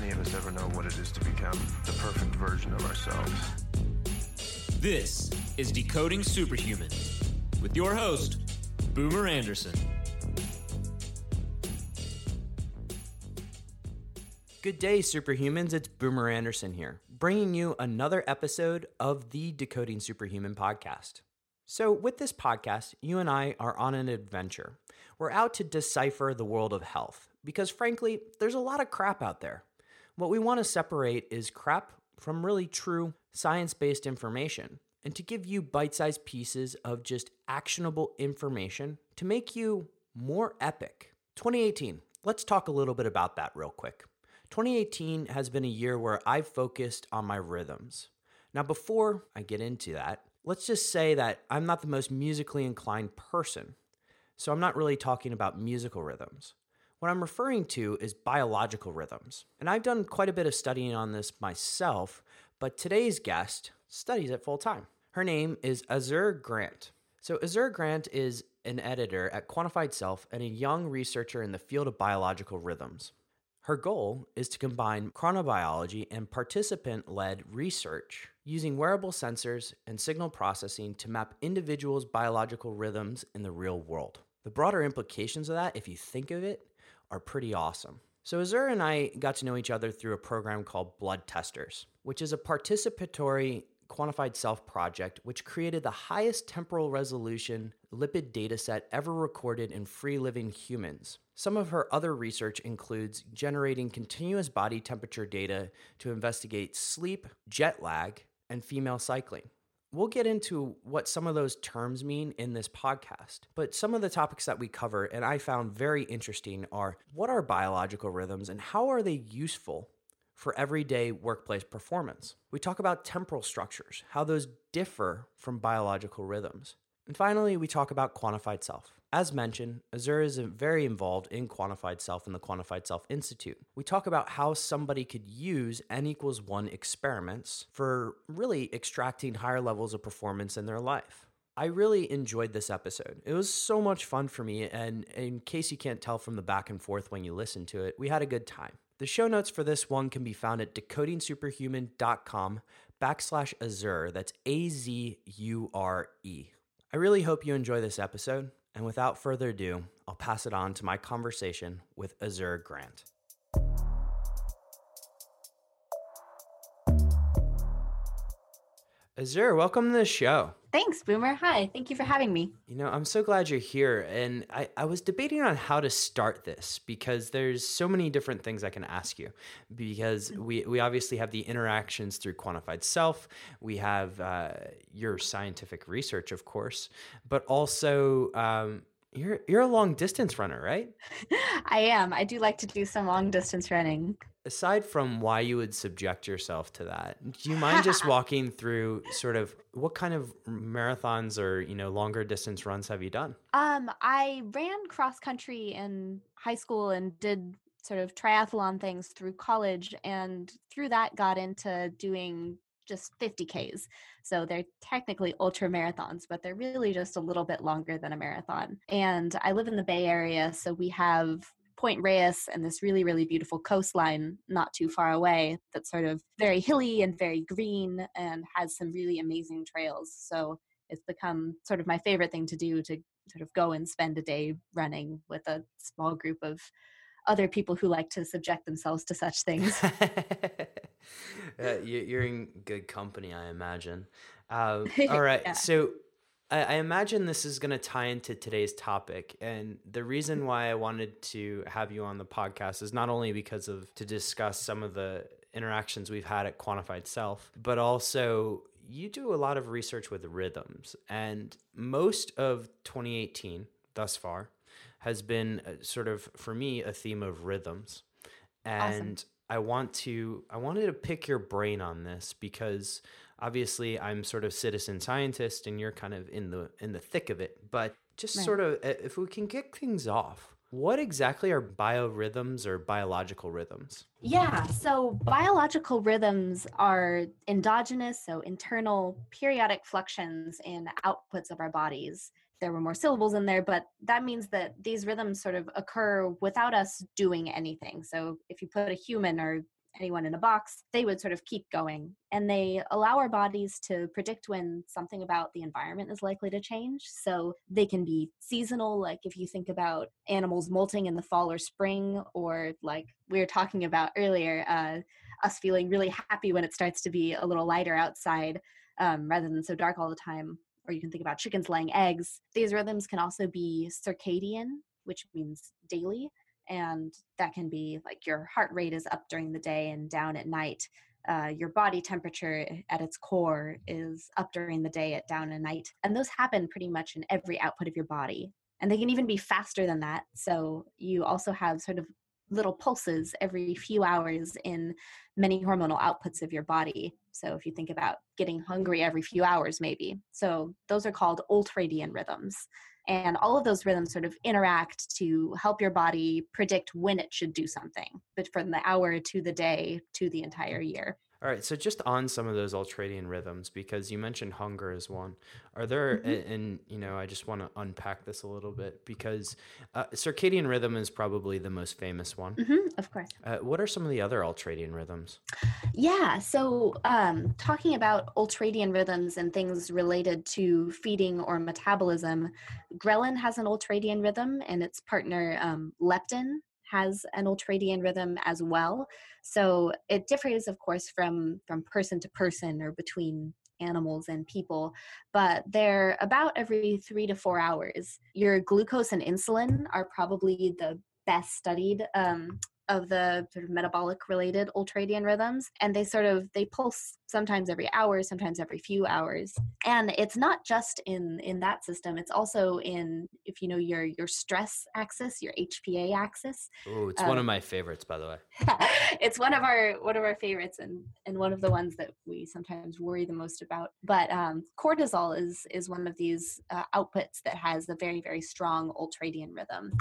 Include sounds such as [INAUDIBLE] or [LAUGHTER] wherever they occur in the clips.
many of us ever know what it is to become the perfect version of ourselves. This is Decoding Superhuman with your host, Boomer Anderson. Good day, superhumans. It's Boomer Anderson here, bringing you another episode of the Decoding Superhuman podcast. So, with this podcast, you and I are on an adventure. We're out to decipher the world of health because, frankly, there's a lot of crap out there. What we want to separate is crap from really true science based information and to give you bite sized pieces of just actionable information to make you more epic. 2018, let's talk a little bit about that real quick. 2018 has been a year where I've focused on my rhythms. Now, before I get into that, let's just say that I'm not the most musically inclined person. So I'm not really talking about musical rhythms. What I'm referring to is biological rhythms. And I've done quite a bit of studying on this myself, but today's guest studies it full time. Her name is Azure Grant. So, Azure Grant is an editor at Quantified Self and a young researcher in the field of biological rhythms. Her goal is to combine chronobiology and participant led research using wearable sensors and signal processing to map individuals' biological rhythms in the real world. The broader implications of that, if you think of it, are pretty awesome. So, Azure and I got to know each other through a program called Blood Testers, which is a participatory quantified self project which created the highest temporal resolution lipid dataset ever recorded in free living humans. Some of her other research includes generating continuous body temperature data to investigate sleep, jet lag, and female cycling. We'll get into what some of those terms mean in this podcast, but some of the topics that we cover and I found very interesting are what are biological rhythms and how are they useful for everyday workplace performance? We talk about temporal structures, how those differ from biological rhythms. And finally, we talk about quantified self. As mentioned, Azure is very involved in Quantified Self and the Quantified Self Institute. We talk about how somebody could use N equals one experiments for really extracting higher levels of performance in their life. I really enjoyed this episode. It was so much fun for me, and in case you can't tell from the back and forth when you listen to it, we had a good time. The show notes for this one can be found at decodingsuperhuman.com backslash Azure. That's A Z U R E. I really hope you enjoy this episode, and without further ado, I'll pass it on to my conversation with Azure Grant. Azure, welcome to the show. Thanks, Boomer. Hi, thank you for having me. You know, I'm so glad you're here. And I, I was debating on how to start this because there's so many different things I can ask you. Because mm. we, we obviously have the interactions through quantified self, we have uh, your scientific research, of course, but also um, you're, you're a long distance runner, right? [LAUGHS] I am. I do like to do some long distance running aside from why you would subject yourself to that, do you mind just [LAUGHS] walking through sort of what kind of marathons or you know longer distance runs have you done? Um, I ran cross country in high school and did sort of triathlon things through college, and through that got into doing just 50Ks. So they're technically ultra marathons, but they're really just a little bit longer than a marathon. And I live in the Bay Area, so we have Point Reyes and this really, really beautiful coastline not too far away that's sort of very hilly and very green and has some really amazing trails. So it's become sort of my favorite thing to do to sort of go and spend a day running with a small group of other people who like to subject themselves to such things. [LAUGHS] uh, you're in good company, I imagine. Uh, all right. [LAUGHS] yeah. So I, I imagine this is going to tie into today's topic. And the reason why I wanted to have you on the podcast is not only because of to discuss some of the interactions we've had at Quantified Self, but also you do a lot of research with rhythms. And most of 2018 thus far has been uh, sort of, for me, a theme of rhythms. And awesome. I want to, I wanted to pick your brain on this because obviously I'm sort of citizen scientist and you're kind of in the in the thick of it. But just right. sort of if we can kick things off, what exactly are biorhythms or biological rhythms? Yeah, so biological rhythms are endogenous, so internal periodic fluctuations in outputs of our bodies. There were more syllables in there, but that means that these rhythms sort of occur without us doing anything. So if you put a human or anyone in a box, they would sort of keep going. And they allow our bodies to predict when something about the environment is likely to change. So they can be seasonal, like if you think about animals molting in the fall or spring, or like we were talking about earlier, uh, us feeling really happy when it starts to be a little lighter outside um, rather than so dark all the time. Or you can think about chickens laying eggs. These rhythms can also be circadian, which means daily and that can be like your heart rate is up during the day and down at night uh, your body temperature at its core is up during the day at down at night and those happen pretty much in every output of your body and they can even be faster than that so you also have sort of little pulses every few hours in many hormonal outputs of your body. So if you think about getting hungry every few hours maybe. So those are called ultradian rhythms. And all of those rhythms sort of interact to help your body predict when it should do something, but from the hour to the day to the entire year. All right, so just on some of those ultradian rhythms, because you mentioned hunger as one. Are there, mm-hmm. and, and, you know, I just want to unpack this a little bit because uh, circadian rhythm is probably the most famous one. Mm-hmm, of course. Uh, what are some of the other ultradian rhythms? Yeah, so um, talking about ultradian rhythms and things related to feeding or metabolism, ghrelin has an ultradian rhythm, and its partner um, leptin has an ultradian rhythm as well. So it differs, of course, from from person to person or between animals and people, but they're about every three to four hours. Your glucose and insulin are probably the best studied um, of the sort of metabolic related ultradian rhythms and they sort of they pulse sometimes every hour sometimes every few hours. And it's not just in in that system it's also in if you know your your stress axis your hpa axis oh it's um, one of my favorites by the way. [LAUGHS] It's one of our one of our favorites and and one of the ones that we sometimes worry the most about. But um, cortisol is is one of these uh, outputs that has a very very strong ultradian rhythm.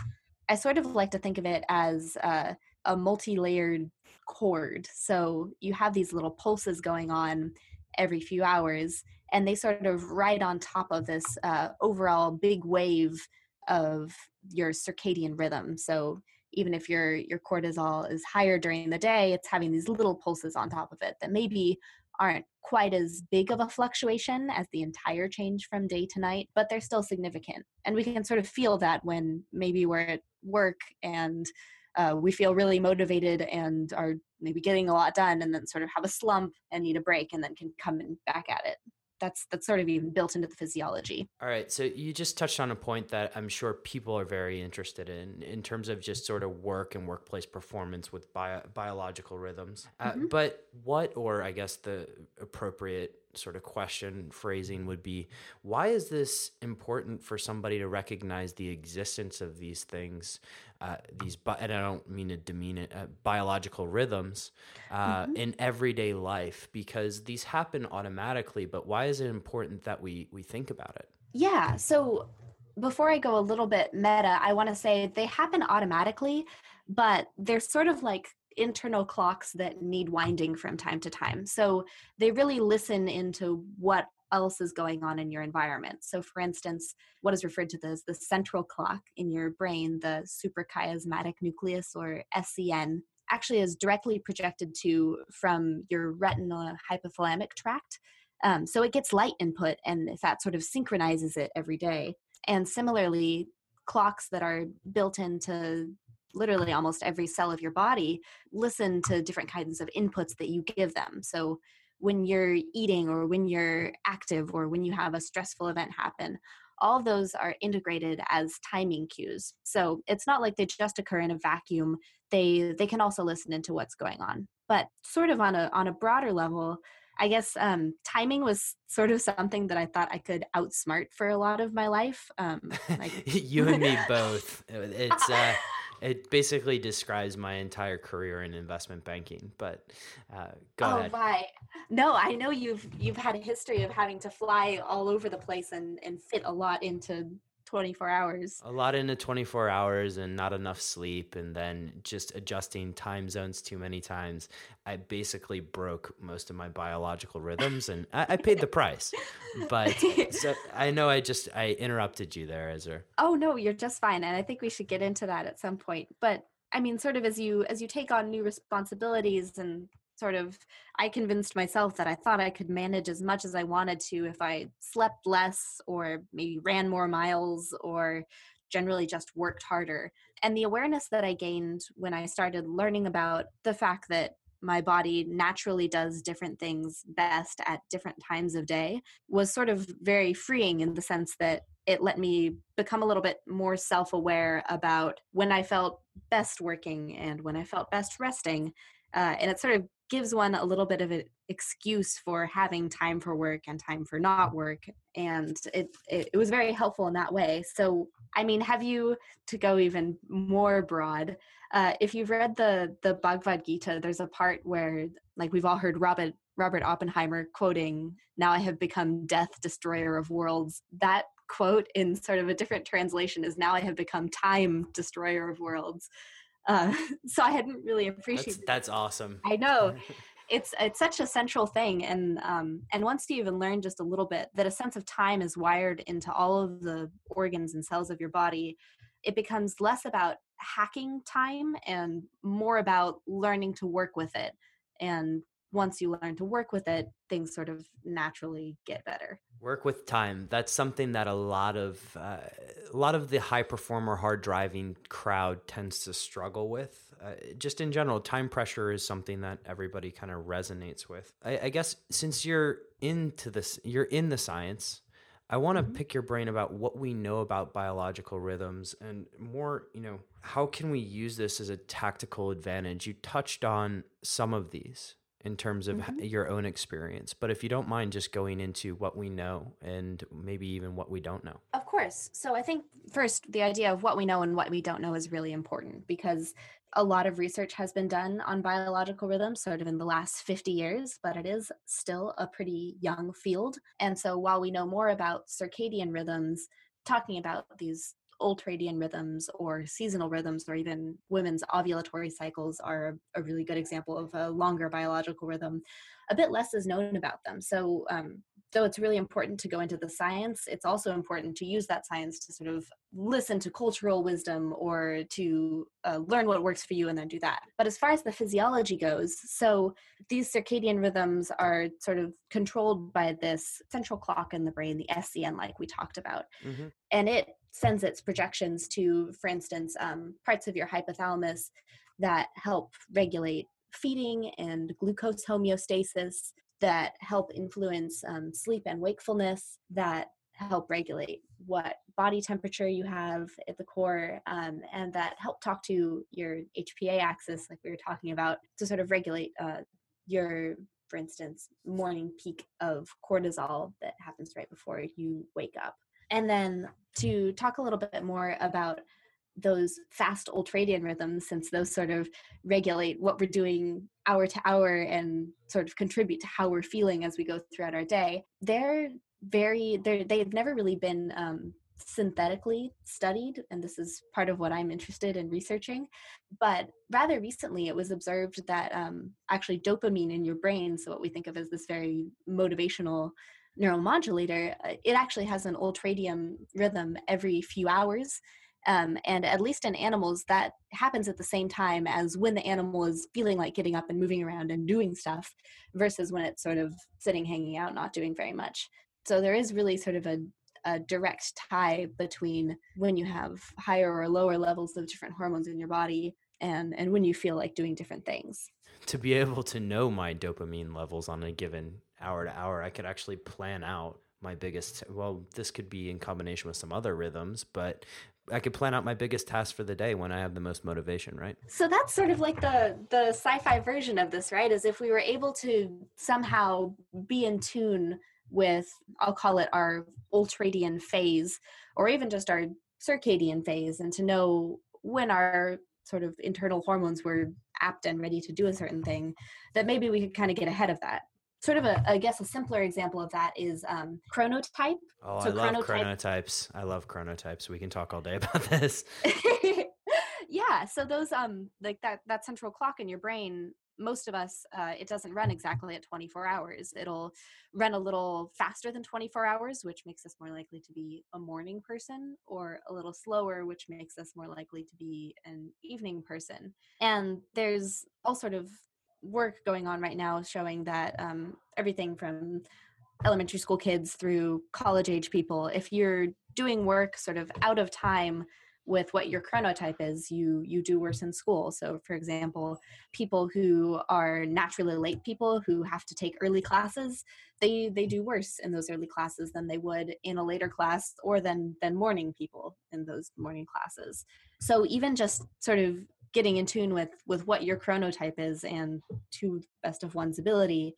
I sort of like to think of it as uh, a multi-layered cord so you have these little pulses going on every few hours and they sort of ride on top of this uh, overall big wave of your circadian rhythm. So even if your your cortisol is higher during the day it's having these little pulses on top of it that maybe aren't quite as big of a fluctuation as the entire change from day to night but they're still significant. And we can sort of feel that when maybe we're at work and uh, we feel really motivated and are maybe getting a lot done and then sort of have a slump and need a break and then can come in back at it. That's that's sort of even built into the physiology. All right so you just touched on a point that i'm sure people are very interested in in terms of just sort of work and workplace performance with bio, biological rhythms. Uh, mm-hmm. but what or i guess the appropriate sort of question phrasing would be why is this important for somebody to recognize the existence of these things uh, these bi- and i don't mean to demean it uh, biological rhythms uh, mm-hmm. in everyday life because these happen automatically but why is it important that we we think about it yeah so before i go a little bit meta i want to say they happen automatically but they're sort of like internal clocks that need winding from time to time. So they really listen into what else is going on in your environment. So, for instance, what is referred to as the central clock in your brain, the suprachiasmatic nucleus or SCN, actually is directly projected to from your retinal hypothalamic tract. Um, so it gets light input and that sort of synchronizes it every day. And similarly, clocks that are built into literally almost every cell of your body listen to different kinds of inputs that you give them so when you're eating or when you're active or when you have a stressful event happen all those are integrated as timing cues so it's not like they just occur in a vacuum they they can also listen into what's going on but sort of on a on a broader level I guess um, timing was sort of something that I thought I could outsmart for a lot of my life. Um, like... [LAUGHS] you and me [LAUGHS] both. It's uh, [LAUGHS] it basically describes my entire career in investment banking. But uh, go oh, ahead. my! No, I know you've you've had a history of having to fly all over the place and and fit a lot into 24 hours. A lot into 24 hours and not enough sleep, and then just adjusting time zones too many times. I basically broke most of my biological rhythms, and I, I paid the price. But [LAUGHS] so I know I just I interrupted you there, Ezra. Oh no, you're just fine, and I think we should get into that at some point. But I mean, sort of as you as you take on new responsibilities and sort of I convinced myself that I thought I could manage as much as I wanted to if I slept less or maybe ran more miles or generally just worked harder. And the awareness that I gained when I started learning about the fact that my body naturally does different things best at different times of day was sort of very freeing in the sense that it let me become a little bit more self aware about when I felt best working and when I felt best resting. Uh, and it sort of gives one a little bit of an excuse for having time for work and time for not work and it, it, it was very helpful in that way. So i mean have you to go even more broad uh, if you've read the the bhagavad gita there's a part where like we've all heard robert robert oppenheimer quoting now i have become death destroyer of worlds. That quote in sort of a different translation is now i have become time destroyer of worlds uh, [LAUGHS] so I hadn't really appreciated. That's, that's awesome. I know. [LAUGHS] it's it's such a central thing and um and once you even learn just a little bit that a sense of time is wired into all of the organs and cells of your body it becomes less about hacking time and more about learning to work with it and once you learn to work with it, things sort of naturally get better. Work with time. That's something that a lot of uh, a lot of the high performer, hard driving crowd tends to struggle with. Uh, just in general, time pressure is something that everybody kind of resonates with. I, I, guess since you're into this, you're in the science. I want to mm-hmm. pick your brain about what we know about biological rhythms and more, you know, how can we use this as a tactical advantage? You touched on some of these in terms of mm-hmm. your own experience. But if you don't mind just going into what we know and maybe even what we don't know. Of course. So I think first, the idea of what we know and what we don't know is really important because a lot of research has been done on biological rhythms sort of in the last 50 years, but it is still a pretty young field. And so while we know more about circadian rhythms, talking about these ultradian rhythms or seasonal rhythms or even women's ovulatory cycles are a really good example of a longer biological rhythm a bit less is known about them. So um, though it's really important to go into the science it's also important to use that science to sort of listen to cultural wisdom or to uh, learn what works for you and then do that. But as far as the physiology goes so these circadian rhythms are sort of controlled by this central clock in the brain the scn like we talked about. Mm-hmm. and it sends its projections to, for instance, um, parts of your hypothalamus that help regulate feeding and glucose homeostasis, that help influence um, sleep and wakefulness, that help regulate what body temperature you have at the core, um, and that help talk to your HPA axis, like we were talking about, to sort of regulate uh, your, for instance, morning peak of cortisol that happens right before you wake up. And then to talk a little bit more about those fast ultradian rhythms, since those sort of regulate what we're doing hour to hour and sort of contribute to how we're feeling as we go throughout our day, they're very, they're, they've never really been um, synthetically studied, and this is part of what I'm interested in researching. But rather recently, it was observed that um, actually dopamine in your brain, so what we think of as this very motivational neuromodulator, uh, it actually has an ultradian rhythm every few hours. Um, and at least in animals, that happens at the same time as when the animal is feeling like getting up and moving around and doing stuff versus when it's sort of sitting, hanging out, not doing very much. So there is really sort of a, a direct tie between when you have higher or lower levels of different hormones in your body and, and when you feel like doing different things. To be able to know my dopamine levels on a given hour to hour, I could actually plan out my biggest. Well, this could be in combination with some other rhythms, but I could plan out my biggest task for the day when I have the most motivation, right? So that's sort of like the the sci-fi version of this, right? Is if we were able to somehow be in tune with I'll call it our ultradian phase or even just our circadian phase and to know when our sort of internal hormones were apt and ready to do a certain thing that maybe we could kind of get ahead of that sort of a, I guess, a simpler example of that is um, chronotype. Oh, so I love chronotype... chronotypes. I love chronotypes. We can talk all day [LAUGHS] about this. [LAUGHS] yeah. So those, um, like that, that central clock in your brain most of us, uh, it doesn't run exactly at 24 hours. It'll run a little faster than 24 hours, which makes us more likely to be a morning person, or a little slower, which makes us more likely to be an evening person. And there's all sort of work going on right now showing that um, everything from elementary school kids through college age people, if you're doing work sort of out of time with what your chronotype is you you do worse in school. So for example people who are naturally late people who have to take early classes they they do worse in those early classes than they would in a later class or than than morning people in those morning classes. So even just sort of getting in tune with with what your chronotype is and to best of one's ability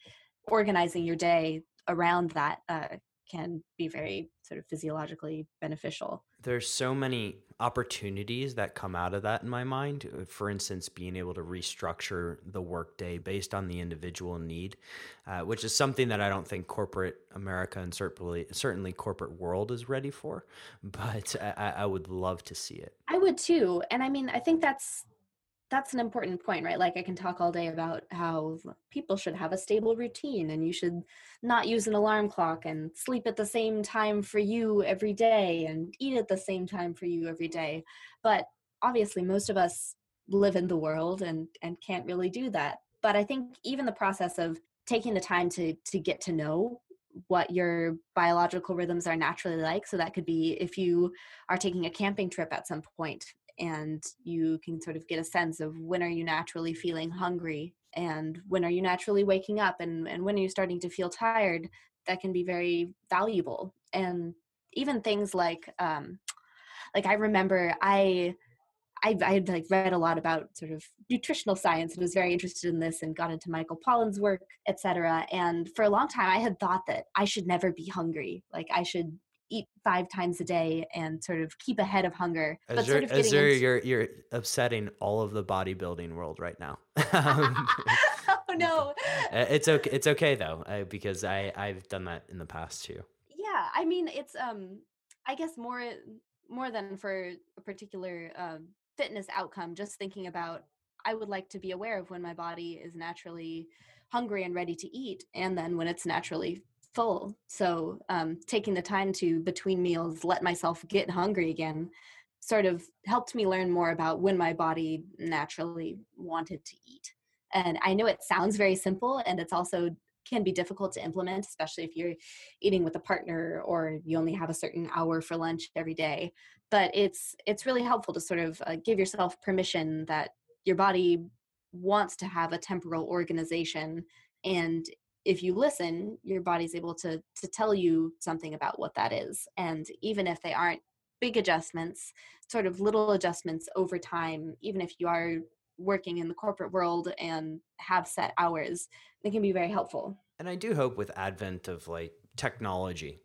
organizing your day around that uh, can be very sort of physiologically beneficial. There's so many opportunities that come out of that in my mind. Uh, for instance, being able to restructure the workday based on the individual need, uh, which is something that I don't think corporate America and certainly certainly corporate world is ready for. [LAUGHS] But I, I would love to see it. I would too, and I mean, I think that's that's an important point, right? Like I can talk all day about how people should have a stable routine and you should not use an alarm clock and sleep at the same time for you every day and eat at the same time for you every day. But obviously most of us live in the world and and can't really do that. But I think even the process of taking the time to to get to know what your biological rhythms are naturally like so that could be if you are taking a camping trip at some point and you can sort of get a sense of when are you naturally feeling hungry and when are you naturally waking up and, and when are you starting to feel tired that can be very valuable and even things like um like i remember i I, I had like read a lot about sort of nutritional science and was very interested in this and got into Michael Pollan's work, etc. And for a long time, I had thought that I should never be hungry. Like I should eat five times a day and sort of keep ahead of hunger. As but sort of as into... you're you're upsetting all of the bodybuilding world right now. [LAUGHS] [LAUGHS] oh no! Uh, it's okay. It's okay though, uh, because I I've done that in the past too. Yeah, I mean it's um I guess more more than for a particular um, fitness outcome. Just thinking about I would like to be aware of when my body is naturally hungry and ready to eat, and then when it's naturally full. So um, taking the time to between meals let myself get hungry again sort of helped me learn more about when my body naturally wanted to eat. And I know it sounds very simple and it's also can be difficult to implement, especially if you're eating with a partner or you only have a certain hour for lunch every day. But it's it's really helpful to sort of uh, give yourself permission that your body wants to have a temporal organization and if you listen your body's able to to tell you something about what that is and even if they aren't big adjustments sort of little adjustments over time even if you are working in the corporate world and have set hours they can be very helpful. And i do hope with advent of like technology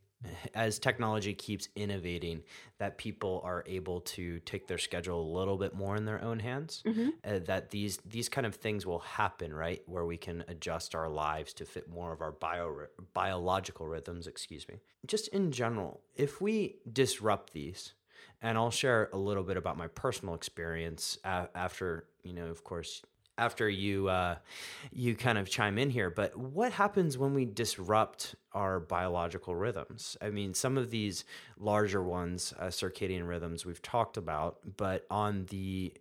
as technology keeps innovating that people are able to take their schedule a little bit more in their own hands mm-hmm. uh, that these these kind of things will happen right where we can adjust our lives to fit more of our bio biological rhythms excuse me just in general if we disrupt these and I'll share a little bit about my personal experience a- after you know of course after you uh, you kind of chime in here. But what happens when we disrupt our biological rhythms? I mean, some of these larger ones, uh, circadian rhythms, we've talked about, but on the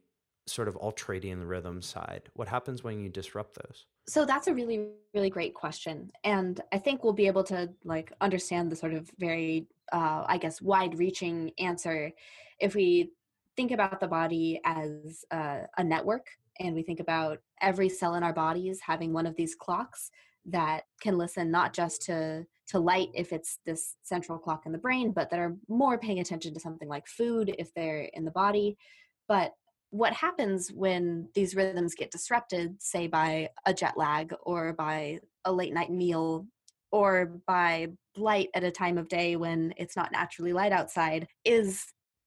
sort of ultradian rhythm side, what happens when you disrupt those? So that's a really, really great question, and I think we'll be able to like understand the sort of very, uh, I guess, wide-reaching answer if we think about the body as uh, a network and we think about every cell in our bodies having one of these clocks that can listen not just to to light if it's this central clock in the brain but that are more paying attention to something like food if they're in the body but what happens when these rhythms get disrupted say by a jet lag or by a late night meal or by light at a time of day when it's not naturally light outside is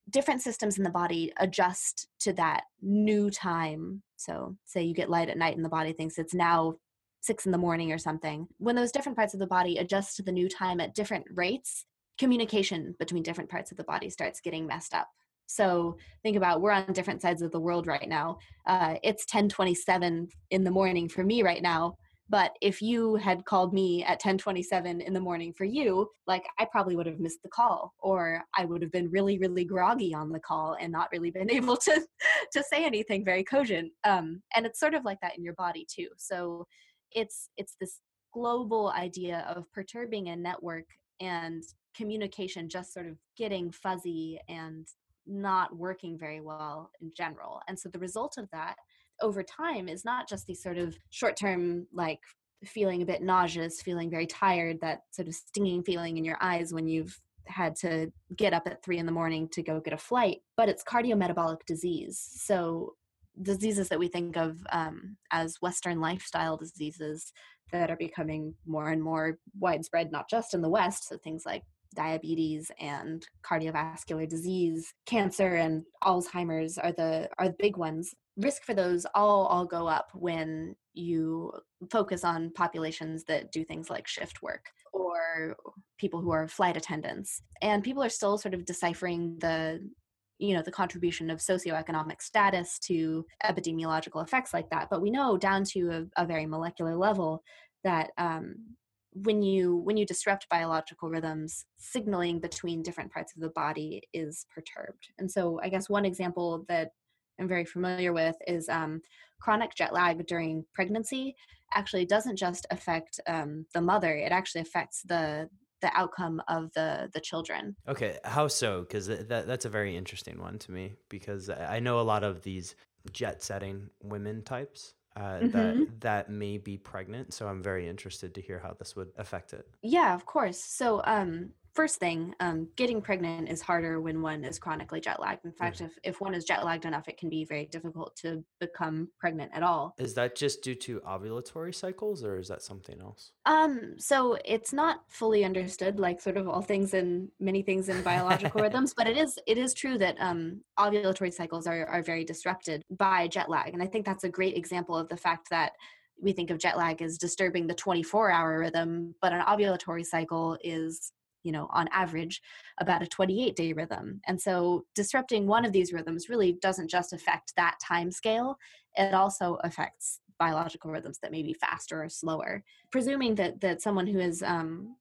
different systems in the body adjust to that new time. So, say you get light at night and the body thinks it's now six in the morning or something. When those different parts of the body adjust to the new time at different rates, communication between different parts of the body starts getting messed up. So think about we're on different sides of the world right now. Uh, it's 10:27 in the morning for me right now, but if you had called me at 10:27 in the morning for you, like I probably would have missed the call or I would have been really really groggy on the call and not really been [LAUGHS] able to to say anything very cogent. Um, and it's sort of like that in your body too. So it's it's this global idea of perturbing a network and communication just sort of getting fuzzy and not working very well in general. And so the result of that over time is not just these sort of short term, like feeling a bit nauseous, feeling very tired, that sort of stinging feeling in your eyes when you've had to get up at three in the morning to go get a flight, but it's cardiometabolic disease. So diseases that we think of um, as Western lifestyle diseases that are becoming more and more widespread, not just in the West. So things like diabetes and cardiovascular disease, cancer and Alzheimer's are the are the big ones. Risk for those all all go up when you focus on populations that do things like shift work or people who are flight attendants. And people are still sort of deciphering the you know the contribution of socioeconomic status to epidemiological effects like that but we know down to a, a very molecular level that um, when you when you disrupt biological rhythms signaling between different parts of the body is perturbed and so i guess one example that i'm very familiar with is um, chronic jet lag during pregnancy actually doesn't just affect um, the mother it actually affects the the outcome of the the children okay how so because that, that's a very interesting one to me because i know a lot of these jet setting women types uh, mm-hmm. that that may be pregnant. So I'm very interested to hear how this would affect it. Yeah, of course. So um, first thing, um, getting pregnant is harder when one is chronically jet lagged. In fact, mm-hmm. if, if one is jet lagged enough, it can be very difficult to become pregnant at all. Is that just due to ovulatory cycles or is that something else? Um, so it's not fully understood, like sort of all things and many things in biological [LAUGHS] rhythms, but it is it is true that um, ovulatory cycles are, are very disrupted by jet lag. And I think that's a great example of the fact that we think of jet lag as disturbing the 24 hour rhythm, but an ovulatory cycle is you know on average about a 28 day rhythm. And so disrupting one of these rhythms really doesn't just affect that time scale it also affects biological rhythms that may be faster or slower. Presuming that that someone who is um,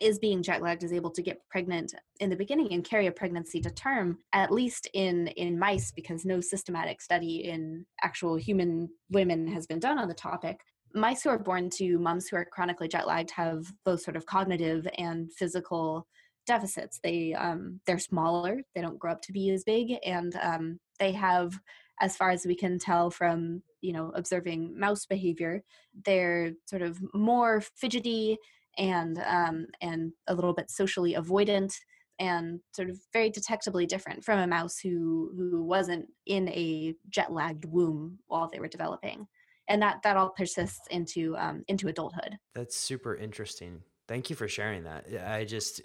is being jet lagged is able to get pregnant in the beginning and carry a pregnancy to term at least in in mice because no systematic study in actual human women has been done on the topic mice who are born to moms who are chronically jet lagged have both sort of cognitive and physical deficits. They um, they're smaller. They don't grow up to be as big, and um, they have, as far as we can tell from you know observing mouse behavior, they're sort of more fidgety and um, and a little bit socially avoidant and sort of very detectably different from a mouse who who wasn't in a jet lagged womb while they were developing and that that all persists into um, into adulthood. That's super interesting. Thank you for sharing that. I just,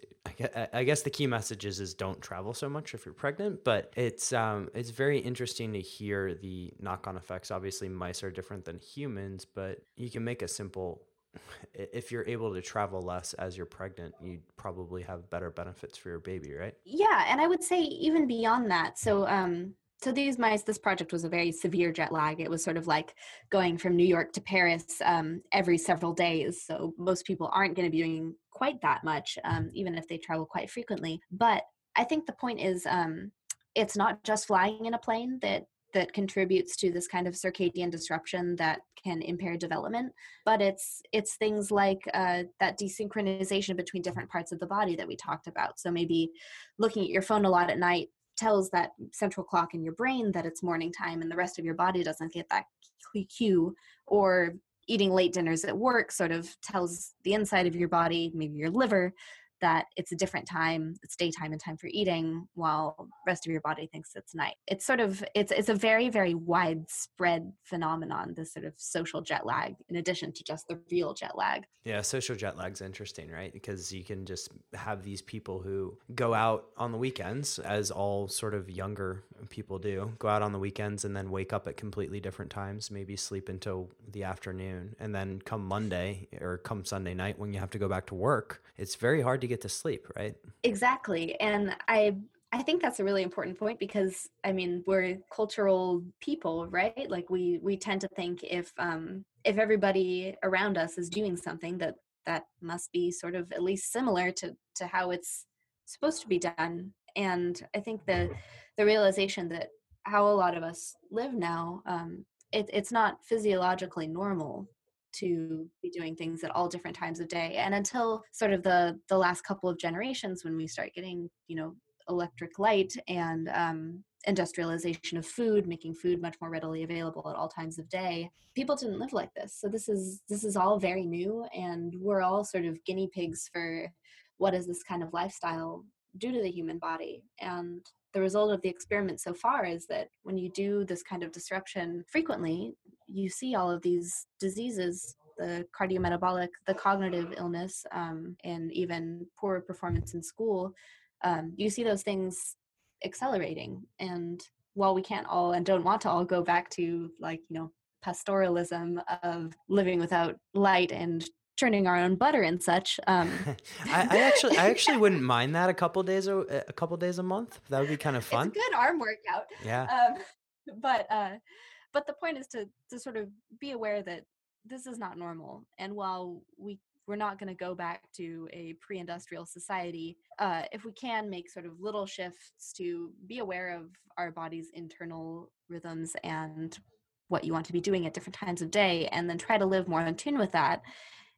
I guess the key message is, is don't travel so much if you're pregnant. But it's, um, it's very interesting to hear the knock-on effects. Obviously, mice are different than humans, but you can make a simple. [LAUGHS] If you're able to travel less as you're pregnant, you probably have better benefits for your baby, right? Yeah, and I would say even beyond that. So, um, so these mice this project was a very severe jet lag. It was sort of like going from new york to paris um, every several days. So most people aren't going to be doing quite that much um, even if they travel quite frequently. But i think the point is um, it's not just flying in a plane that that contributes to this kind of circadian disruption that can impair development but it's it's things like uh, that desynchronization between different parts of the body that we talked about. So maybe looking at your phone a lot at night tells that central clock in your brain that it's morning time and the rest of your body doesn't get that cue or eating late dinners at work sort of tells the inside of your body maybe your liver that it's a different time it's daytime and time for eating while rest of your body thinks it's night. It's sort of it's it's a very very widespread phenomenon this sort of social jet lag in addition to just the real jet lag. Yeah social jet lag's interesting right? Because you can just have these people who go out on the weekends as all sort of younger people do go out on the weekends and then wake up at completely different times maybe sleep until the afternoon and then come monday or come sunday night when you have to go back to work it's very hard to get to sleep, right? Exactly. And I I think that's a really important point because I mean we're cultural people, right? Like we we tend to think if um if everybody around us is doing something that that must be sort of at least similar to to how it's supposed to be done. And I think the the realization that how a lot of us live now, um, it, it's not physiologically normal to be doing things at all different times of day and until sort of the the last couple of generations when we start getting you know electric light and um, industrialization of food making food much more readily available at all times of day people didn't live like this. So this is this is all very new and we're all sort of guinea pigs for what does this kind of lifestyle do to the human body. And the result of the experiment so far is that when you do this kind of disruption frequently, you see all of these diseases the cardiometabolic, the cognitive illness, um, and even poor performance in school. Um, you see those things accelerating. And while we can't all and don't want to all go back to like, you know, pastoralism of living without light and churning our own butter and such. Um. [LAUGHS] I, I, actually, I [LAUGHS] actually wouldn't mind that a couple days a, a couple days a month. That would be kind of fun. It's a good arm workout. Yeah. Um, [LAUGHS] but uh, but the point is to to sort of be aware that this is not normal, and while we we're not going to go back to a pre-industrial society uh, if we can make sort of little shifts to be aware of our body's internal rhythms and what you want to be doing at different times of day and then try to live more in tune with that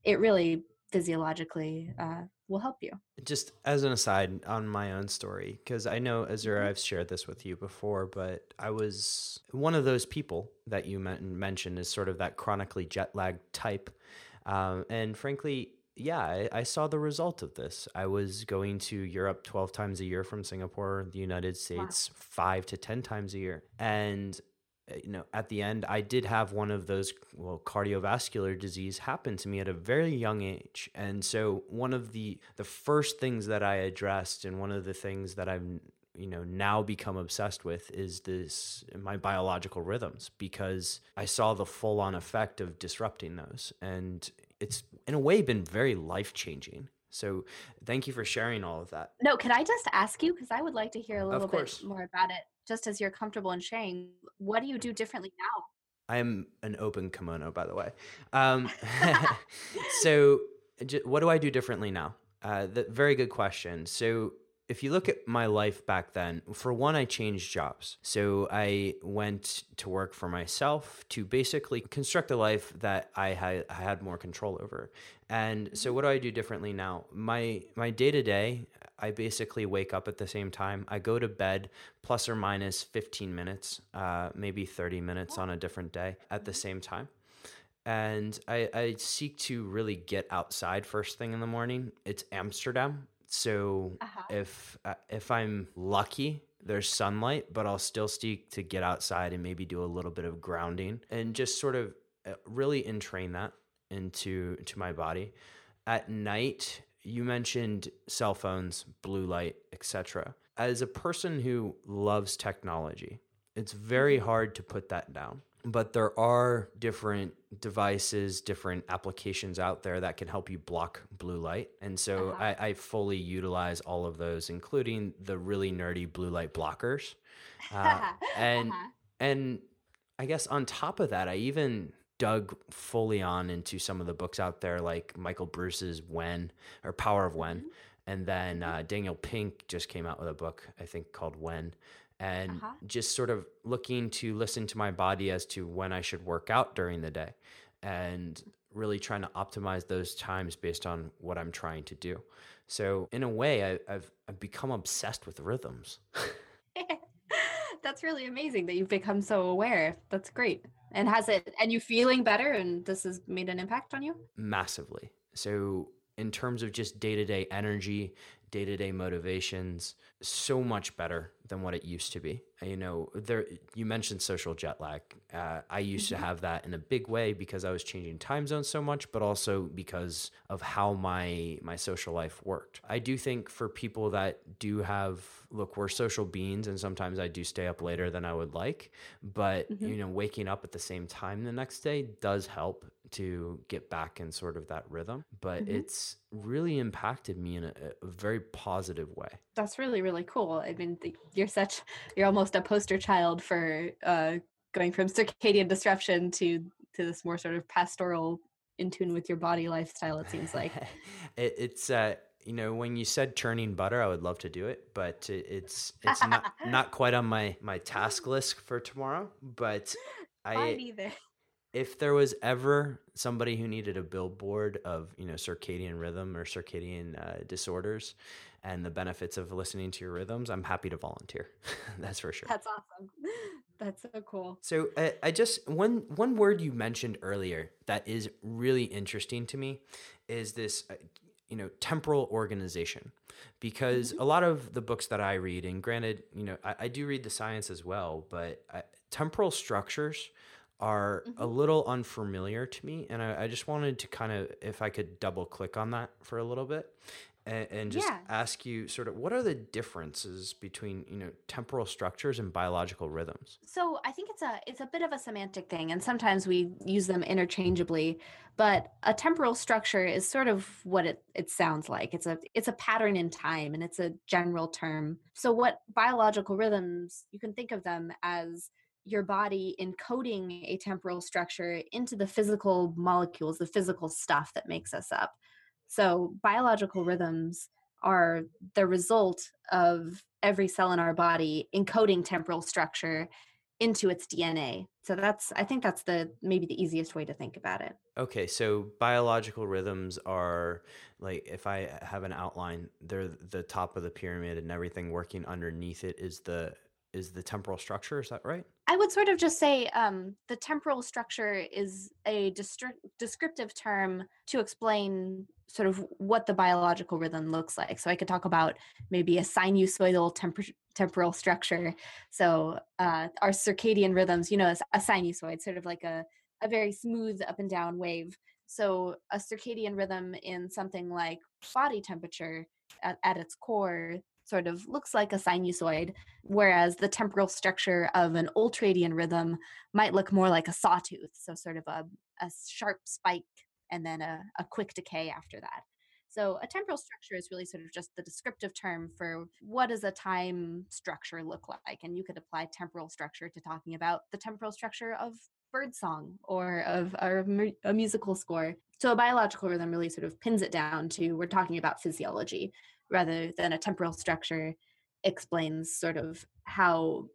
it really physiologically uh, will help you. Just as an aside on my own story, because I know Azura, mm-hmm. I've shared this with you before, but I was one of those people that you mentioned is sort of that chronically jet lagged type. Um, and frankly, yeah, I, I, saw the result of this. I was going to Europe 12 times a year from Singapore, the United States, wow. five to 10 times a year. And Eh, you know, at the end, I did have one of those, well, cardiovascular disease happen to me at a very young age. And so one of the, the first things that I addressed and one of the things that i'm you know, now become obsessed with is this, my biological rhythms, because I saw the full on effect of disrupting those. And it's in a way been very life changing. So thank you for sharing all of that. No, can I just ask you because I would like to hear a little bit more about it just as you're comfortable in sharing, what do you do differently now? I'm an open kimono, by the way. Um, [LAUGHS] [LAUGHS] so, what do I do differently now? Uh, the, very good question. So, if you look at my life back then, for one, I changed jobs. So I went to work for myself to basically construct a life that I had, I had more control over. And so, what do I do differently now? My my day to day, I basically wake up at the same time. I go to bed plus or minus 15 minutes, uh, maybe 30 minutes on a different day at the same time. And I, I seek to really get outside first thing in the morning. It's Amsterdam. So uh-huh. if uh, if I'm lucky, there's sunlight, but I'll still seek to get outside and maybe do a little bit of grounding and just sort of uh, really entrain that into to my body. At night, you mentioned cell phones, blue light, etc. As a person who loves technology, it's very mm-hmm. hard to put that down. But there are different devices, different applications out there that can help you block blue light. And so uh-huh. I, I, fully utilize all of those, including the really nerdy blue light blockers. Uh, [LAUGHS] and uh-huh. and I guess on top of that, I even dug fully on into some of the books out there, like Michael Breus's When or Power of When. Mm-hmm. And then uh, Daniel Pink just came out with a book, I think, called When. And uh-huh. just sort of looking to listen to my body as to when I should work out during the day and really trying to optimize those times based on what I'm trying to do. So, in a way, I, I've, I've become obsessed with rhythms. [LAUGHS] [LAUGHS] That's really amazing that you've become so aware. That's great. And has it, and you feeling better and this has made an impact on you? Massively. So, in terms of just day to day energy, day to day motivations, so much better than what it used to be. You know, there you mentioned social jet lag. Uh, I used mm-hmm. to have that in a big way because I was changing time zones so much, but also because of how my my social life worked. I do think for people that do have look, we're social beings, and sometimes I do stay up later than I would like. But mm-hmm. you know, waking up at the same time the next day does help to get back in sort of that rhythm, but Mhm. it's really impacted me in a, a very positive way. That's really really cool. I mean, you're such you're almost a poster child for uh, going from circadian disruption to to this more sort of pastoral, in tune with your body lifestyle. It seems like. [LAUGHS] it, it's uh, you know when you said churning butter, I would love to do it, but it's [LAUGHS] it's not not quite on my my task list for tomorrow. But [LAUGHS] I either. if there was ever somebody who needed a billboard of you know circadian rhythm or circadian uh, disorders and the benefits of listening to your rhythms i'm happy to volunteer [LAUGHS] that's for sure That's awesome. That's so cool. so uh, i just one one word you mentioned earlier that is really interesting to me is this uh, you know temporal organization. Because mm-hmm. a lot of the books that i read and granted you know i, I do read the science as well but I, temporal structures are a mm-hmm. little unfamiliar to me and I, I just wanted to kind of if i could double click on that for a little bit and, and just Yeah. ask you sort of what are the differences between you know temporal structures and biological rhythms So I think it's a it's a bit of a semantic thing, and sometimes we use them interchangeably. But a temporal structure is sort of what it, it sounds like. It's a it's a pattern in time, and it's a general term. So what biological rhythms you can think of them as your body encoding a temporal structure into the physical molecules, the physical stuff that makes us up. So biological rhythms are the result of every cell in our body encoding temporal structure into its DNA. So that's I think that's the maybe the easiest way to think about it. Okay, so biological rhythms are like if I have an outline, they're the top of the pyramid and everything working underneath it is the is the temporal structure, is that right? I would sort of just say um, the temporal structure is a destri- descriptive term to explain sort of what the biological rhythm looks like. So I could talk about maybe a sinusoidal temporal structure. So uh, our circadian rhythms, you know, a sinusoid, sort of like a, a very smooth up and down wave. So a circadian rhythm in something like body temperature at, at its core sort of looks like a sinusoid whereas the temporal structure of an ultradian rhythm might look more like a sawtooth so sort of a, a sharp spike and then a, a quick decay after that. So a temporal structure is really sort of just the descriptive term for what does a time structure look like and you could apply temporal structure to talking about the temporal structure of birdsong or of or a musical score. So a biological rhythm really sort of pins it down to we're talking about physiology rather than a temporal structure explains sort of how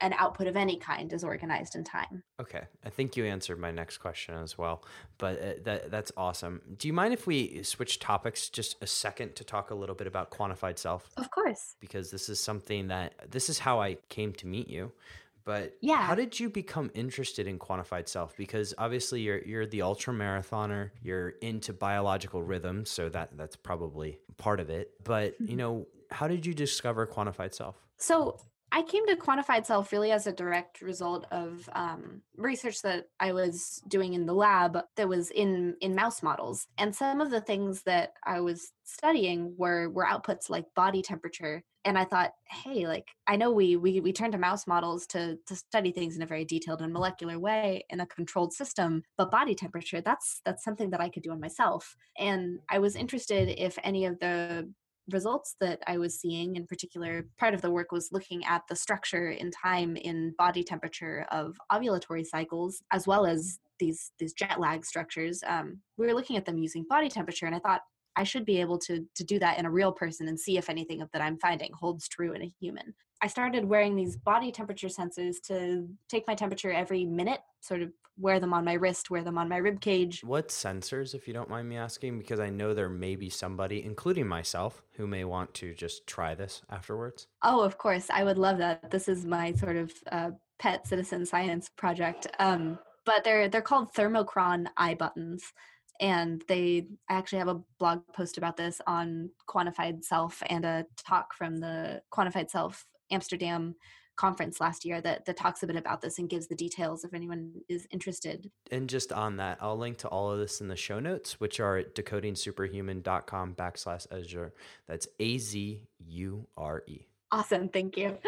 an output of any kind is organized in time. Okay, I think you answered my next question as well, but uh, that that's awesome. Do you mind if we switch topics just a second to talk a little bit about quantified self? Of course. Because this is something that this is how I came to meet you. But Yeah. how did you become interested in quantified self? Because obviously you're you're the ultra marathoner, you're into biological rhythms, so that that's probably part of it. But you know, how did you discover quantified self? So I came to quantified self really as a direct result of um, research that I was doing in the lab that was in in mouse models, and some of the things that I was studying were were outputs like body temperature. And I thought, hey, like I know we we we turn to mouse models to to study things in a very detailed and molecular way in a controlled system, but body temperature that's that's something that I could do on myself. And I was interested if any of the results that I was seeing, in particular, part of the work was looking at the structure in time in body temperature of ovulatory cycles, as well as these these jet lag structures. Um, we were looking at them using body temperature, and I thought I should be able to to do that in a real person and see if anything that I'm finding holds true in a human. I started wearing these body temperature sensors to take my temperature every minute, sort of wear them on my wrist, wear them on my rib cage, What sensors, if you don't mind me asking? Because I know there may be somebody, including myself, who may want to just try this afterwards. Oh, of course. I would love that. This is my sort of uh, pet citizen science project. Um, but they're they're called thermocron eye buttons, and they I actually have a blog post about this on quantified self and a talk from the quantified self Amsterdam conference last year that that talks a bit about this and gives the details if anyone is interested. And just on that, I'll link to all of this in the show notes, which are at decodingsuperhuman.com backslash Azure. That's A Z U R E. Awesome, thank you.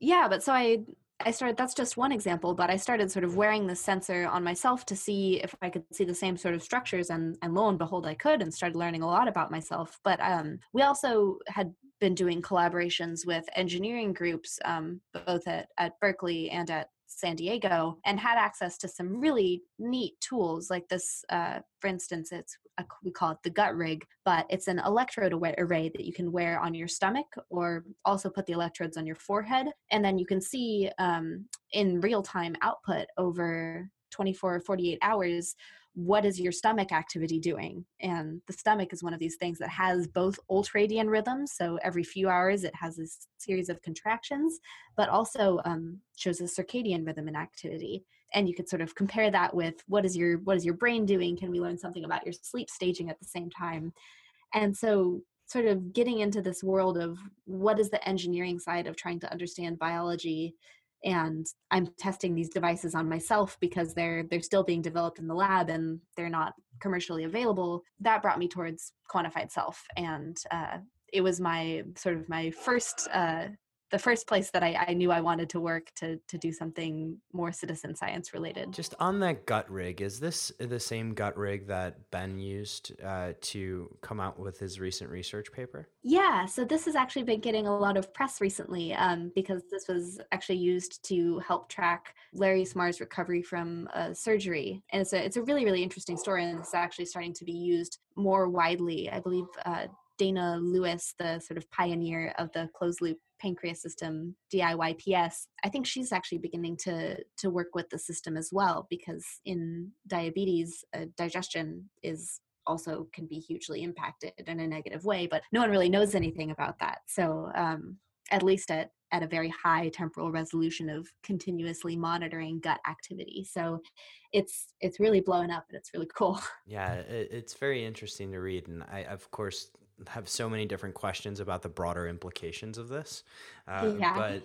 Yeah, but so I I started, that's just one example, but I started sort of wearing the sensor on myself to see if I could see the same sort of structures. And, and lo and behold, I could and started learning a lot about myself. But um, we also had been doing collaborations with engineering groups, um, both at, at Berkeley and at San Diego and had access to some really neat tools like this. Uh, for instance, it's a, we call it the gut rig, but it's an electrode array that you can wear on your stomach or also put the electrodes on your forehead, and then you can see um, in real time output over 24 or 48 hours what is your stomach activity doing? And the stomach is one of these things that has both ultradian rhythms. So every few hours it has a series of contractions, but also um, shows a circadian rhythm and activity. And you could sort of compare that with what is your what is your brain doing? Can we learn something about your sleep staging at the same time? And so sort of getting into this world of what is the engineering side of trying to understand biology and i'm testing these devices on myself because they're they're still being developed in the lab and they're not commercially available. That brought me towards quantified self and uh, it was my sort of my first uh, the first place that I, I, knew I wanted to work to to do something more citizen science related. Just on that gut rig, is this the same gut rig that Ben used uh, to come out with his recent research paper? Yeah, so this has actually been getting a lot of press recently um, because this was actually used to help track Larry Smarr's recovery from uh, surgery, and it's a it's a really really interesting story, and it's actually starting to be used more widely. I believe uh, Dana Lewis, the sort of pioneer of the closed loop pancreas system, DIYPS, I think she's actually beginning to to work with the system as well because in diabetes, uh, digestion is also can be hugely impacted in a negative way, but no one really knows anything about that. So um, at least at at a very high temporal resolution of continuously monitoring gut activity. So it's it's really blowing up and it's really cool. [LAUGHS] Yeah, it, it's very interesting to read, and I of course have so many different questions about the broader implications of this. Uh, yeah. But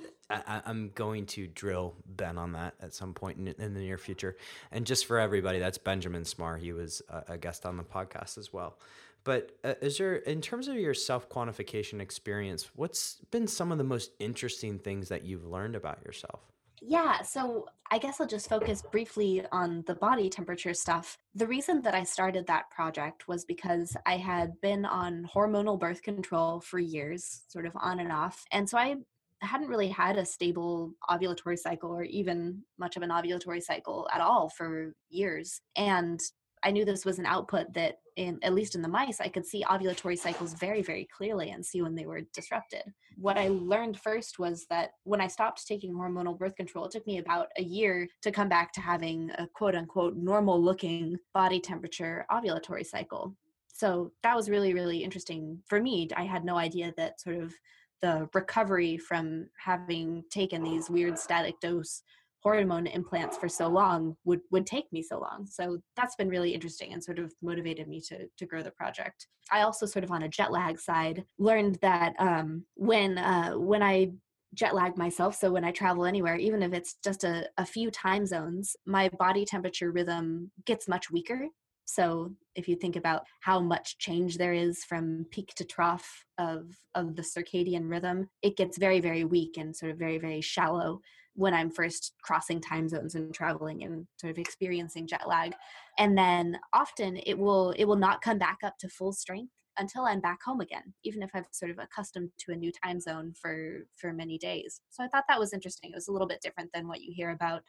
I, am going to drill Ben on that at some point in, in, the near future. And just for everybody, that's Benjamin Smarr. He was a, a guest on the podcast as well. But uh, is there, in terms of your self quantification experience, what's been some of the most interesting things that you've learned about yourself? Yeah, so I guess I'll just focus briefly on the body temperature stuff. The reason that I started that project was because I had been on hormonal birth control for years, sort of on and off. And so I hadn't really had a stable ovulatory cycle or even much of an ovulatory cycle at all for years. And I knew this was an output that in at least in the mice I could see ovulatory cycles very very clearly and see when they were disrupted. What I learned first was that when I stopped taking hormonal birth control it took me about a year to come back to having a quote unquote normal looking body temperature ovulatory cycle. So that was really really interesting for me. I had no idea that sort of the recovery from having taken these weird static dose hormone implants for so long would would take me so long. So that's been really interesting and sort of motivated me to to grow the project. I also sort of on a jet lag side learned that um, when uh, when i jet lag myself so when i travel anywhere even if it's just a, a few time zones my body temperature rhythm gets much weaker. So if you think about how much change there is from peak to trough of of the circadian rhythm it gets very very weak and sort of very very shallow when I'm first crossing time zones and traveling and sort of experiencing jet lag. And then often it will it will not come back up to full strength until I'm back home again, even if I've sort of accustomed to a new time zone for for many days. So I thought that was interesting. It was a little bit different than what you hear about.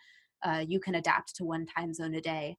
Uh, you can adapt to one time zone a day.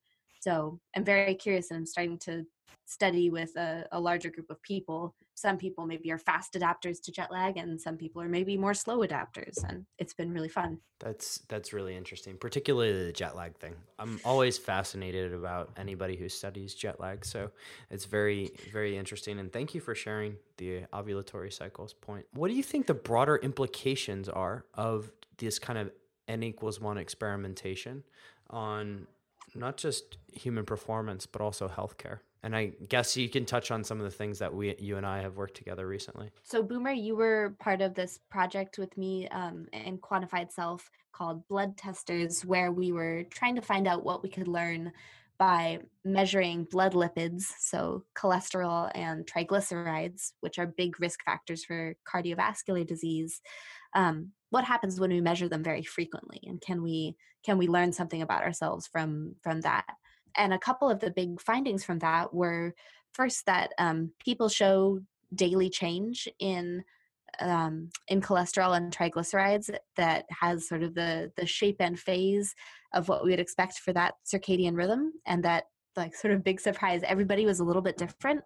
So I'm very curious, and I'm starting to study with a, a, larger group of people. Some people maybe are fast adapters to jet lag, and some people are maybe more slow adapters, and it's been really fun. That's that's really interesting, particularly the jet lag thing. I'm always fascinated about anybody who studies jet lag, so it's very very interesting. And thank you for sharing the ovulatory cycles point. What do you think the broader implications are of this kind of n equals one experimentation on not just human performance but also healthcare? And I guess you can touch on some of the things that we, you and I, have worked together recently. So, Boomer, you were part of this project with me um, in Quantified Self called Blood Testers, where we were trying to find out what we could learn by measuring blood lipids, so cholesterol and triglycerides, which are big risk factors for cardiovascular disease, um, what happens when we measure them very frequently and can we can we learn something about ourselves from from that? And a couple of the big findings from that were first that um, people show daily change in um, in cholesterol and triglycerides that has sort of the the shape and phase of what we would expect for that circadian rhythm and that like sort of big surprise everybody was a little bit different.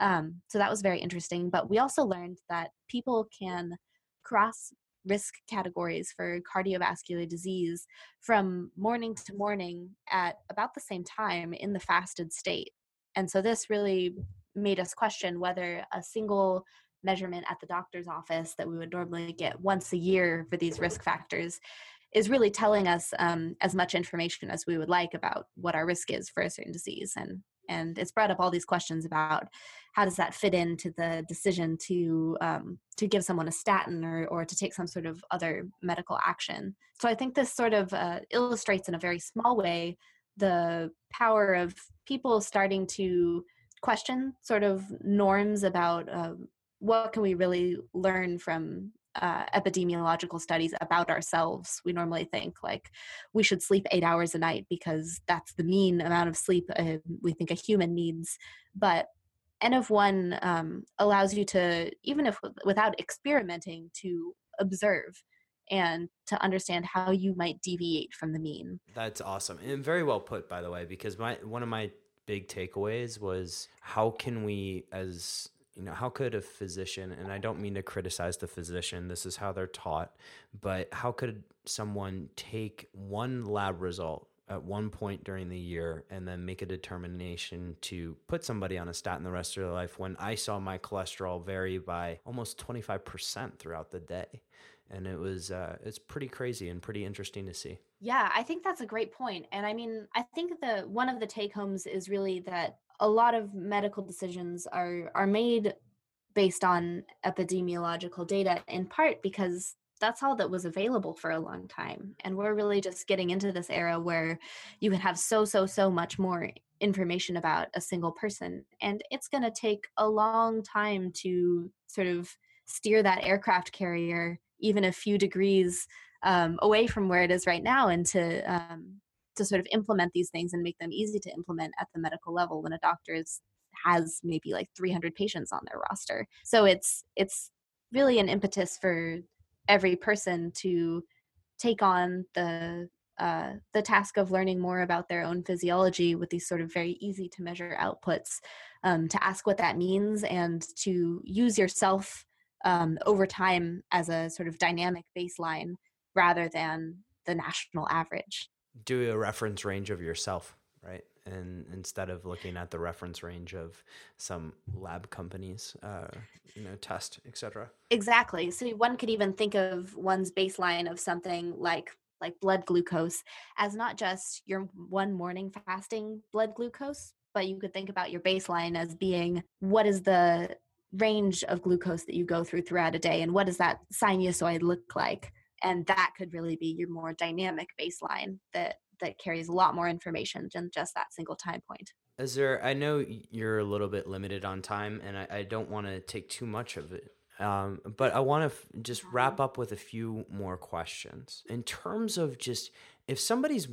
Um, so that was very interesting but we also learned that people can cross risk categories for cardiovascular disease from morning to morning at about the same time in the fasted state. And so this really made us question whether a single measurement at the doctor's office that we would normally get once a year for these risk factors is really telling us um, as much information as we would like about what our risk is for a certain disease. And and it's brought up all these questions about how does that fit into the decision to um, to give someone a statin or or to take some sort of other medical action. So I think this sort of uh, illustrates in a very small way the power of people starting to question sort of norms about uh, what can we really learn from uh, epidemiological studies about ourselves. We normally think like we should sleep eight hours a night because that's the mean amount of sleep uh, we think a human needs. But N of one um, allows you to, even if without experimenting, to observe and to understand how you might deviate from the mean. That's awesome and very well put, by the way, because my one of my big takeaways was how can we as you know how could a physician and i don't mean to criticize the physician this is how they're taught but how could someone take one lab result at one point during the year and then make a determination to put somebody on a statin the rest of their life when i saw my cholesterol vary by almost 25% throughout the day? And it was uh, it's pretty crazy and pretty interesting to see. Yeah i think that's a great point. And i mean i think the one of the take homes is really that a lot of medical decisions are are made based on epidemiological data in part because that's all that was available for a long time. And we're really just getting into this era where you can have so so so much more information about a single person. And it's going to take a long time to sort of steer that aircraft carrier even a few degrees um, away from where it is right now and to um, to sort of implement these things and make them easy to implement at the medical level when a doctor is, has maybe like 300 patients on their roster. So it's it's really an impetus for every person to take on the uh, the task of learning more about their own physiology with these sort of very easy to measure outputs, um, to ask what that means and to use yourself um, over time as a sort of dynamic baseline rather than the national average do a reference range of yourself, right? And instead of looking at the reference range of some lab companies, uh, you know, test, etc. Exactly. So one could even think of one's baseline of something like like blood glucose as not just your one morning fasting blood glucose, but you could think about your baseline as being what is the range of glucose that you go through throughout a day and what does that sinusoid look like and that could really be your more dynamic baseline that that carries a lot more information than just that single time point. Is there i know you're a little bit limited on time and i, I don't want to take too much of it um, but i want to f- just wrap up with a few more questions. In terms of just if somebody's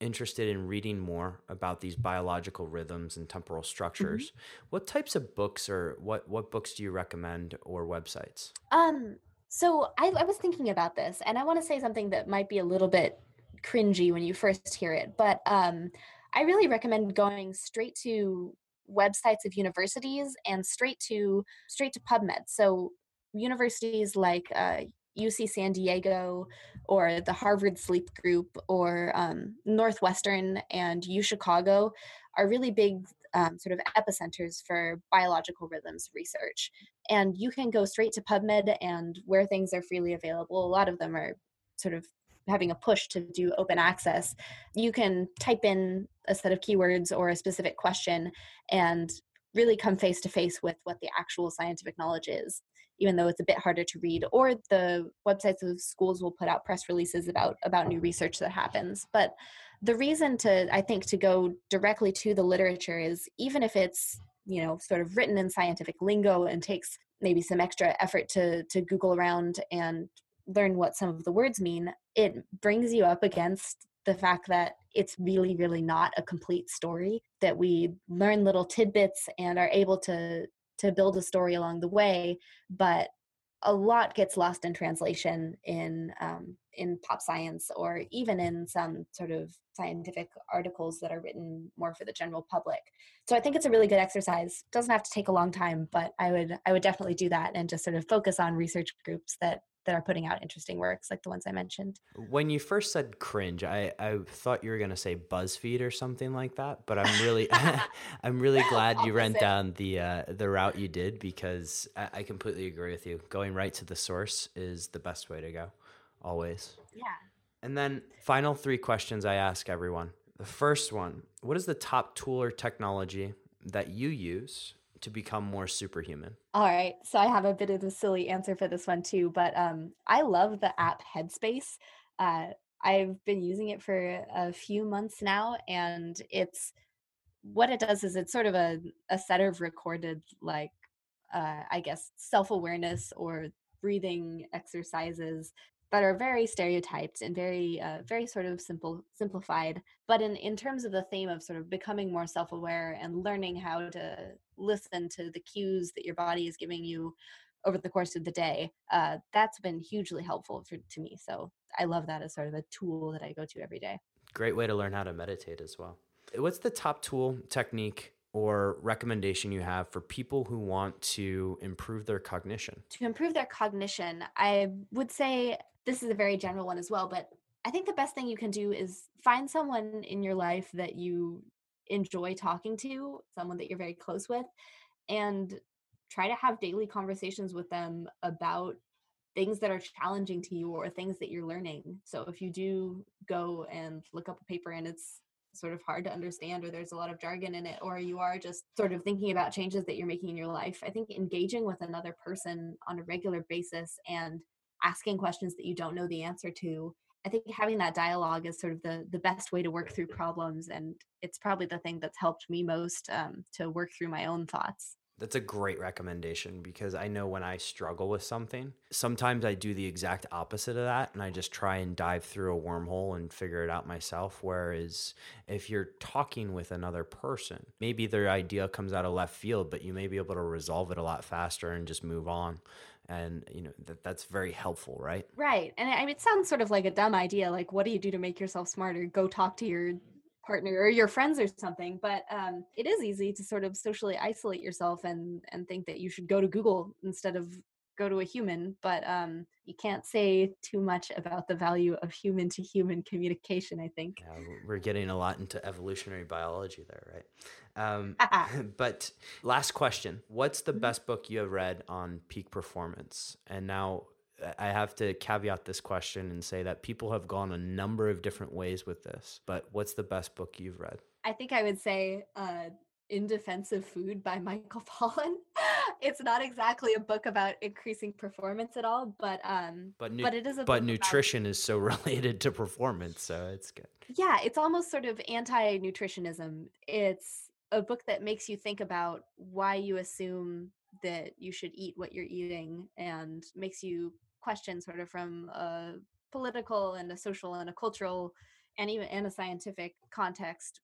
interested in reading more about these biological rhythms and temporal structures mm-hmm. what types of books or what what books do you recommend or websites? Um so I, I was thinking about this, and I want to say something that might be a little bit cringy when you first hear it, but um, I really recommend going straight to websites of universities and straight to straight to PubMed. So universities like uh, UC San Diego or the Harvard Sleep Group or um, Northwestern and U Chicago are really big um, sort of epicenters for biological rhythms research. And you can go straight to PubMed and where things are freely available, a lot of them are sort of having a push to do open access. You can type in a set of keywords or a specific question and really come face to face with what the actual scientific knowledge is even though it's a bit harder to read or the websites of schools will put out press releases about about new research that happens. But the reason to i think to go directly to the literature is even if it's you know sort of written in scientific lingo and takes maybe some extra effort to to google around and learn what some of the words mean, it brings you up against the fact that it's really, really not a complete story, that we learn little tidbits and are able to to build a story along the way, but a lot gets lost in translation in um, in pop science or even in some sort of scientific articles that are written more for the general public. So I think it's a really good exercise. Doesn't have to take a long time, but I would I would definitely do that and just sort of focus on research groups that that are putting out interesting works like the ones I mentioned. When you first said cringe, I, I thought you were gonna say BuzzFeed or something like that, but I'm really [LAUGHS] [LAUGHS] I'm really glad you went down the uh, the route you did because I, I completely agree with you. Going right to the source is the best way to go, always. Yeah. And then final three questions I ask everyone. The first one: What is the top tool or technology that you use to become more superhuman? All right. So I have a bit of a silly answer for this one too, but um, I love the app Headspace. Uh, I've been using it for a few months now, and it's what it does is it's sort of a, a set of recorded, like, uh, I guess, self awareness or breathing exercises that are very stereotyped and very uh, very sort of simple simplified. But in in terms of the theme of sort of becoming more self-aware and learning how to listen to the cues that your body is giving you over the course of the day uh, that's been hugely helpful for, to me. So i love that as sort of a tool that i go to every day. Great way to learn how to meditate as well. What's the top tool technique or recommendation you have for people who want to improve their cognition? To improve their cognition, I would say this is a very general one as well, but I think the best thing you can do is find someone in your life that you enjoy talking to, someone that you're very close with, and try to have daily conversations with them about things that are challenging to you or things that you're learning. So if you do go and look up a paper and it's sort of hard to understand or there's a lot of jargon in it or you are just sort of thinking about changes that you're making in your life, I think engaging with another person on a regular basis and asking questions that you don't know the answer to i think having that dialogue is sort of the the best way to work through problems and it's probably the thing that's helped me most um, to work through my own thoughts that's a great recommendation because I know when I struggle with something, sometimes I do the exact opposite of that and I just try and dive through a wormhole and figure it out myself. Whereas if you're talking with another person, maybe their idea comes out of left field, but you may be able to resolve it a lot faster and just move on. And you know that that's very helpful right? Right. And I mean, it sounds sort of like a dumb idea like what do you do to make yourself smarter? Go talk to your partner or your friends or something but um, it is easy to sort of socially isolate yourself and and think that you should go to google instead of go to a human but um, you can't say too much about the value of human to human communication i think yeah, we're getting a lot into evolutionary biology there right um, [LAUGHS] [LAUGHS] but last question What's the mm-hmm. best book you have read on peak performance? And now I have to caveat this question and say that people have gone a number of different ways with this. But what's the best book you've read? I think I would say uh, In Defense of Food by [LAUGHS] Michael Pollan. it's not exactly a book about increasing performance at all, but um, but, nu- but it is a but nutrition about- is so [LAUGHS] related to performance, so it's good. Yeah, it's almost sort of anti-nutritionism. It's a book that makes you think about why you assume that you should eat what you're eating and makes you question sort of from a political and a social and a cultural and even in a scientific context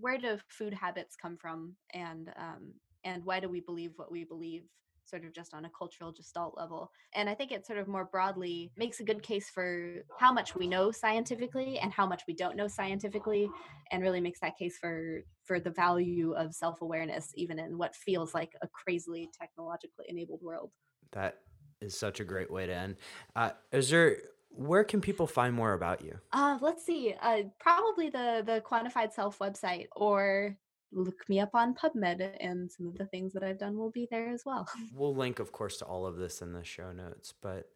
where do food habits come from and um, and why do we believe what we believe sort of just on a cultural gestalt level. And I think it sort of more broadly makes a good case for how much we know scientifically and how much we don't know scientifically and really makes that case for for the value of self-awareness even in what feels like a crazily technologically enabled world. That is such a great way to end. Uh, is there where can people find more about you? Uh, let's see. Uh, probably the the quantified self website or look me up on PubMed, and some of the things that I've done will be there as well. [LAUGHS] We'll link, of course, to all of this in the show notes. But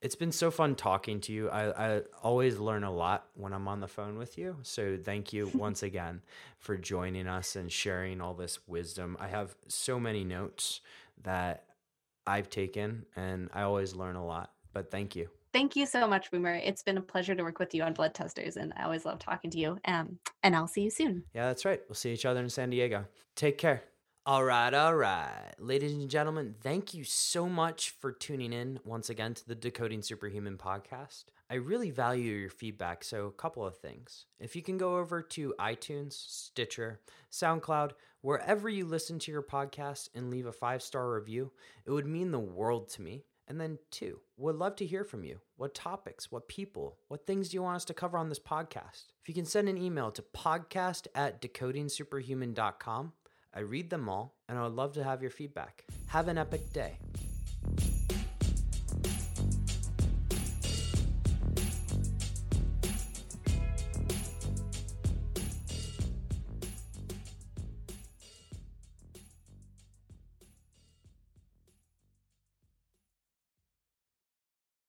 it's been so fun talking to you. I, I always learn a lot when I'm on the phone with you. So thank you [LAUGHS] once again for joining us and sharing all this wisdom. I have so many notes that I've taken, and I always learn a lot. But thank you. Thank you so much, Boomer. It's been a pleasure to work with you on Blood Testers, and I always love talking to you. Um, and I'll see you soon. Yeah, that's right. We'll see each other in San Diego. Take care. All right, all right. Ladies and gentlemen, thank you so much for tuning in once again to the Decoding Superhuman podcast. I really value your feedback, so a couple of things. If you can go over to iTunes, Stitcher, SoundCloud, wherever you listen to your podcast and leave a five star review, it would mean the world to me. And then, two, would love to hear from you. What topics, what people, what things do you want us to cover on this podcast? If you can send an email to podcast at decodingsuperhuman.com, I read them all, and I would love to have your feedback. Have an epic day.